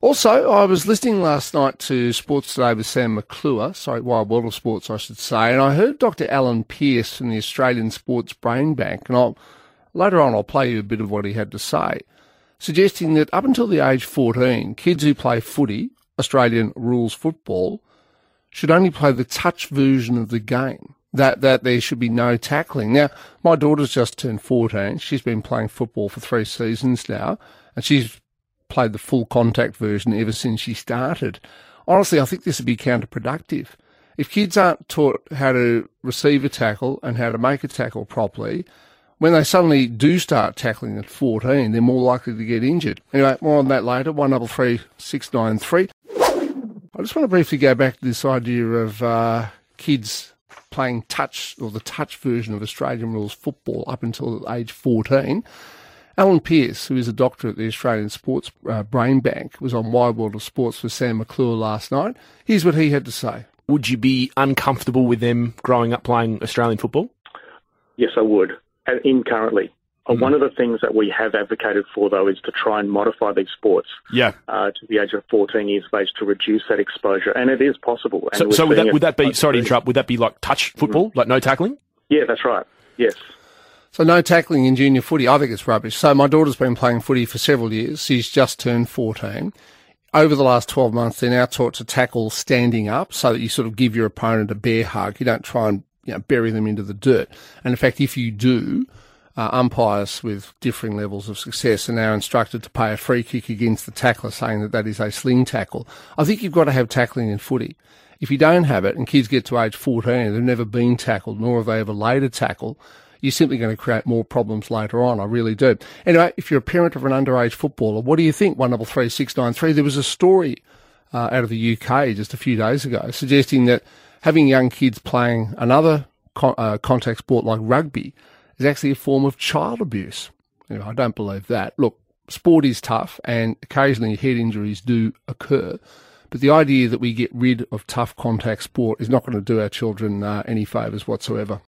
Also, I was listening last night to Sports Today with Sam McClure, sorry, Wide World of Sports, I should say, and I heard Dr. Alan Pearce from the Australian Sports Brain Bank, and I'll, later on I'll play you a bit of what he had to say, suggesting that up until the age 14, kids who play footy, Australian rules football, should only play the touch version of the game. That that there should be no tackling. Now, my daughter's just turned 14. She's been playing football for three seasons now, and she's played the full contact version ever since she started. Honestly, I think this would be counterproductive. If kids aren't taught how to receive a tackle and how to make a tackle properly, when they suddenly do start tackling at 14, they're more likely to get injured. Anyway, more on that later. One double three six nine three. I just want to briefly go back to this idea of uh, kids playing touch or the touch version of Australian rules football up until age 14. Alan Pearce, who is a doctor at the Australian Sports uh, Brain Bank, was on Wide World of Sports with Sam McClure last night. Here's what he had to say. Would you be uncomfortable with them growing up playing Australian football? Yes, I would. And in currently. Mm. One of the things that we have advocated for, though, is to try and modify these sports yeah. Uh, to the age of 14 years of age to reduce that exposure. And it is possible. so, so would, that, would that be, sorry to interrupt, would that be like touch football, mm. like no tackling? Yeah, that's right. Yes. So no tackling in junior footy. I think it's rubbish. So my daughter's been playing footy for several years. She's just turned 14. Over the last 12 months, they're now taught to tackle standing up so that you sort of give your opponent a bear hug. You don't try and you know, bury them into the dirt. And in fact, if you do, uh, umpires with differing levels of success are now instructed to pay a free kick against the tackler, saying that that is a sling tackle. I think you've got to have tackling in footy. If you don't have it and kids get to age 14, they've never been tackled, nor have they ever laid a tackle, you're simply going to create more problems later on. I really do. Anyway, if you're a parent of an underage footballer, what do you think? One double three six nine three. There was a story uh, out of the UK just a few days ago suggesting that having young kids playing another con- uh, contact sport like rugby is actually a form of child abuse. You know, I don't believe that. Look, sport is tough, and occasionally head injuries do occur. But the idea that we get rid of tough contact sport is not going to do our children uh, any favours whatsoever.